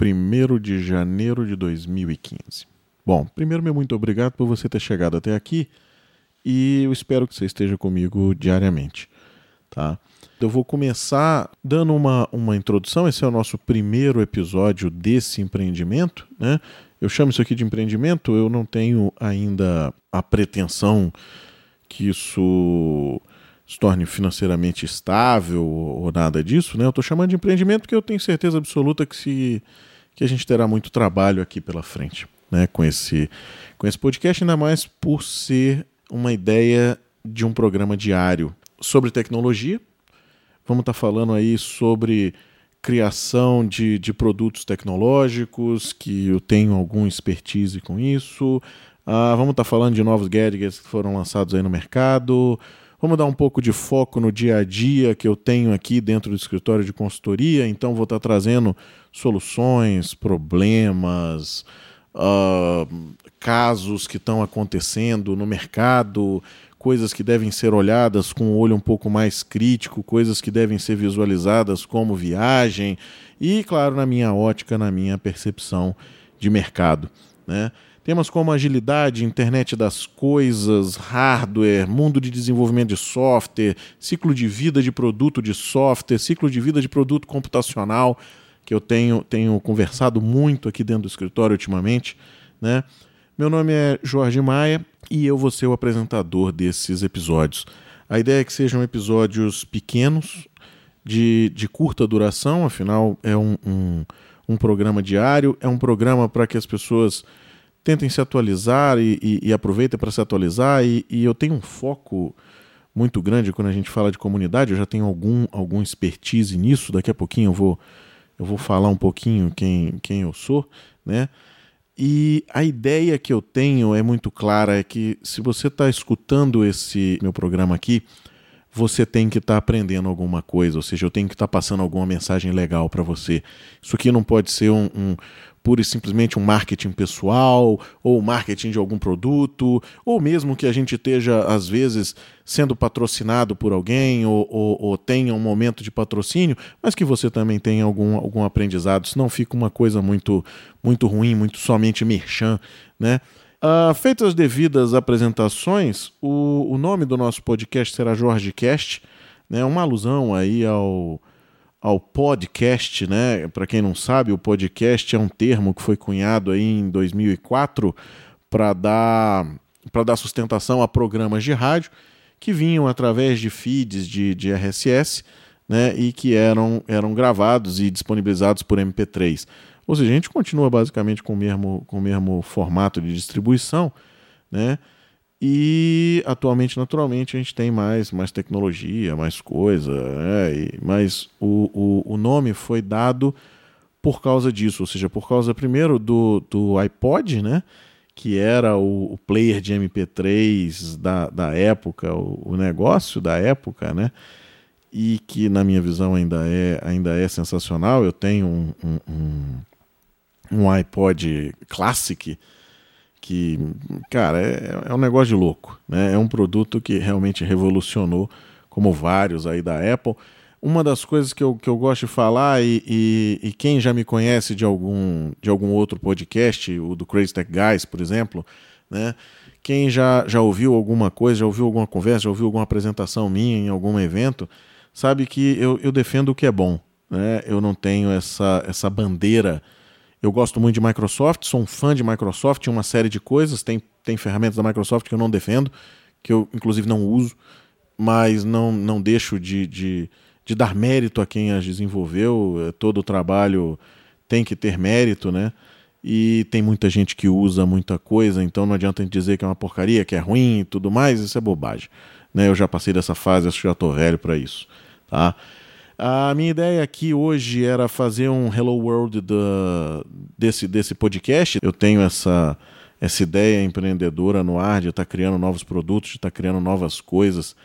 1 de janeiro de 2015. Bom, primeiro, meu muito obrigado por você ter chegado até aqui e eu espero que você esteja comigo diariamente. Tá? Eu vou começar dando uma, uma introdução. Esse é o nosso primeiro episódio desse empreendimento. Né? Eu chamo isso aqui de empreendimento, eu não tenho ainda a pretensão que isso se torne financeiramente estável ou nada disso, né? Eu estou chamando de empreendimento porque eu tenho certeza absoluta que, se, que a gente terá muito trabalho aqui pela frente, né? Com esse, com esse podcast, ainda mais por ser uma ideia de um programa diário sobre tecnologia. Vamos estar tá falando aí sobre criação de, de produtos tecnológicos, que eu tenho algum expertise com isso. Uh, vamos estar tá falando de novos gadgets que foram lançados aí no mercado. Vamos dar um pouco de foco no dia a dia que eu tenho aqui dentro do escritório de consultoria. Então, vou estar trazendo soluções, problemas, uh, casos que estão acontecendo no mercado, coisas que devem ser olhadas com um olho um pouco mais crítico, coisas que devem ser visualizadas como viagem e, claro, na minha ótica, na minha percepção de mercado. Né? Temas como agilidade, internet das coisas, hardware, mundo de desenvolvimento de software, ciclo de vida de produto de software, ciclo de vida de produto computacional, que eu tenho, tenho conversado muito aqui dentro do escritório ultimamente. Né? Meu nome é Jorge Maia e eu vou ser o apresentador desses episódios. A ideia é que sejam episódios pequenos, de, de curta duração, afinal é um, um, um programa diário, é um programa para que as pessoas tentem se atualizar e, e, e aproveitem para se atualizar. E, e, eu tenho um foco muito grande quando a gente fala de comunidade. Eu já tenho algum, algum expertise nisso. Daqui a pouquinho eu vou, eu vou falar um pouquinho quem, quem eu sou, né? E a ideia que eu tenho é muito clara: é que se você está escutando esse meu programa aqui, você tem que estar tá aprendendo alguma coisa, ou seja, eu tenho que estar tá passando alguma mensagem legal para você. Isso aqui não pode ser um, um, pura e simplesmente um marketing pessoal ou marketing de algum produto, ou mesmo que a gente esteja, às vezes, sendo patrocinado por alguém ou, ou, ou tenha um momento de patrocínio, mas que você também tenha algum, algum aprendizado. Senão fica uma coisa muito, muito ruim, muito somente merchan, né? Uh, feitas as devidas apresentações, o, o nome do nosso podcast será JorgeCast, né? uma alusão aí ao, ao podcast, né? Para quem não sabe, o podcast é um termo que foi cunhado aí em 2004 para dar para dar sustentação a programas de rádio que vinham através de feeds de, de RSS, né? E que eram eram gravados e disponibilizados por MP3. Ou seja, a gente continua basicamente com o mesmo com o mesmo formato de distribuição, né? E atualmente, naturalmente, a gente tem mais, mais tecnologia, mais coisa, né? E, mas o, o, o nome foi dado por causa disso, ou seja, por causa primeiro do, do iPod, né? Que era o, o player de MP3 da, da época, o, o, negócio da época, né? E que na minha visão ainda é, ainda é sensacional. Eu tenho um, um, um, um iPod Classic que, cara, é, é um negócio de louco. Né? É um produto que realmente revolucionou, como vários aí da Apple. Uma das coisas que eu, que eu gosto de falar, e, e, e, quem já me conhece de algum, de algum outro podcast, o do Crazy Tech Guys, por exemplo, né? quem já, já ouviu alguma coisa, já ouviu alguma conversa, já ouviu alguma apresentação minha em algum evento, sabe que eu, eu defendo o que é bom. Né? Eu não tenho essa, essa bandeira eu gosto muito de Microsoft, sou um fã de Microsoft, uma série de coisas, tem, tem ferramentas da Microsoft que eu não defendo, que eu inclusive não uso, mas não, não deixo de, de, de dar mérito a quem as desenvolveu, é, todo o trabalho tem que ter mérito, né? E tem muita gente que usa muita coisa, então não adianta a gente dizer que é uma porcaria, que é ruim e tudo mais, isso é bobagem. Né? Eu já passei dessa fase, acho que já estou velho para isso. Tá? A minha ideia aqui hoje era fazer um Hello World da, desse, desse podcast. Eu tenho essa, essa ideia empreendedora no ar de estar tá criando novos produtos, de estar tá criando novas coisas.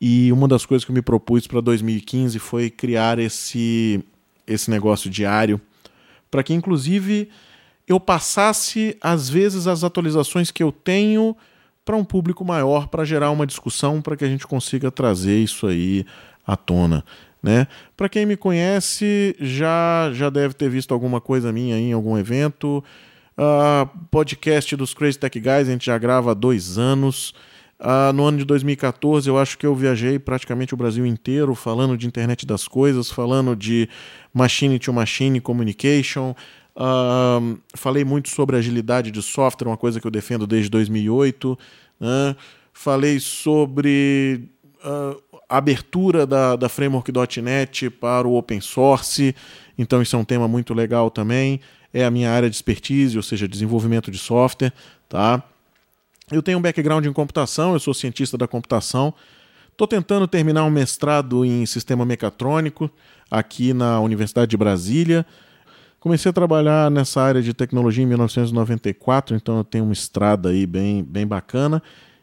E uma das coisas que eu me propus para 2015 foi criar esse, esse negócio diário, para que inclusive eu passasse às vezes as atualizações que eu tenho para um público maior, para gerar uma discussão, para que a gente consiga trazer isso aí à tona. Né? Para quem me conhece, já já deve ter visto alguma coisa minha em algum evento. Uh, podcast dos Crazy Tech Guys, a gente já grava há dois anos. Uh, no ano de 2014, eu acho que eu viajei praticamente o Brasil inteiro falando de internet das coisas, falando de machine to machine communication. Uh, falei muito sobre agilidade de software, uma coisa que eu defendo desde 2008. Né? Falei sobre uh, abertura da, da framework.net para o open source, então isso é um tema muito legal também. É a minha área de expertise, ou seja, desenvolvimento de software. Tá? Eu tenho um background em computação, eu sou cientista da computação. Estou tentando terminar um mestrado em sistema mecatrônico aqui na Universidade de Brasília. Comecei a trabalhar nessa área de tecnologia em 1994, então eu tenho uma estrada aí bem, bem bacana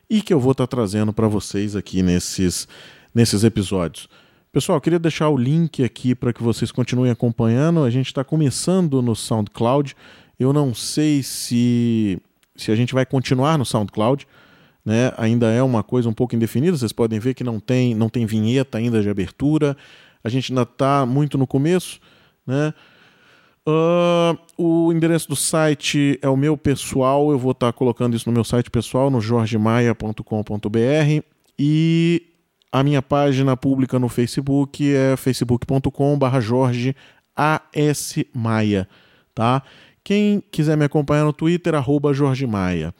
e que eu vou estar tá trazendo para vocês aqui nesses, nesses episódios. Pessoal, queria deixar o link aqui para que vocês continuem acompanhando. A gente está começando no SoundCloud. Eu não sei se se a gente vai continuar no SoundCloud, né? Ainda é uma coisa um pouco indefinida. Vocês podem ver que não tem, não tem vinheta ainda de abertura. A gente ainda está muito no começo, né? Uh, o endereço do site é o meu pessoal. Eu vou estar tá colocando isso no meu site pessoal, no jorgemaia.com.br. E a minha página pública no Facebook é facebook.com.br Jorge A.S. Maia, tá? Quem quiser me acompanhar no Twitter, arroba Jorge Maia.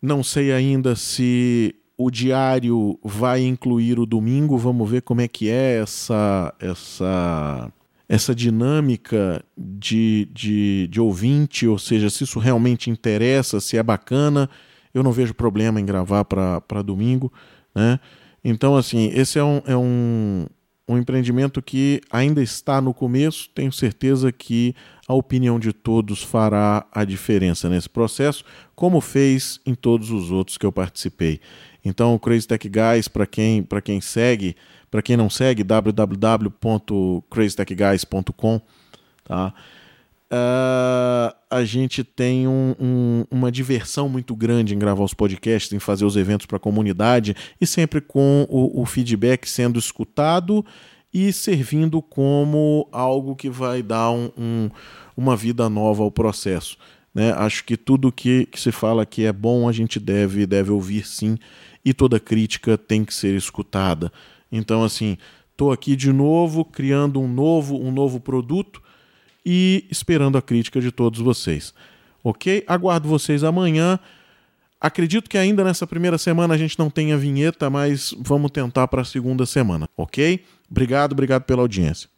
Não sei ainda se o diário vai incluir o domingo. Vamos ver como é que é essa essa essa dinâmica de, de, de ouvinte, ou seja, se isso realmente interessa, se é bacana. Eu não vejo problema em gravar para domingo. Né? Então, assim, esse é um, é um, um empreendimento que ainda está no começo. Tenho certeza que a opinião de todos fará a diferença nesse processo, como fez em todos os outros que eu participei. Então, o Crazy Tech Guys, para quem, quem segue, para quem não segue, www.crazytechguys.com, tá? Uh, a gente tem um, um, uma diversão muito grande em gravar os podcasts, em fazer os eventos para a comunidade e sempre com o, o, feedback sendo escutado e servindo como algo que vai dar um, uma vida nova ao processo. Né? Acho que tudo que, que se fala que é bom a gente deve, deve ouvir sim e toda crítica tem que ser escutada. Então, assim, estou aqui de novo criando um novo, um novo produto e esperando a crítica de todos vocês. Ok? Aguardo vocês amanhã. Acredito que ainda nessa primeira semana a gente não tenha vinheta, mas vamos tentar para a segunda semana, ok? Obrigado, obrigado pela audiência.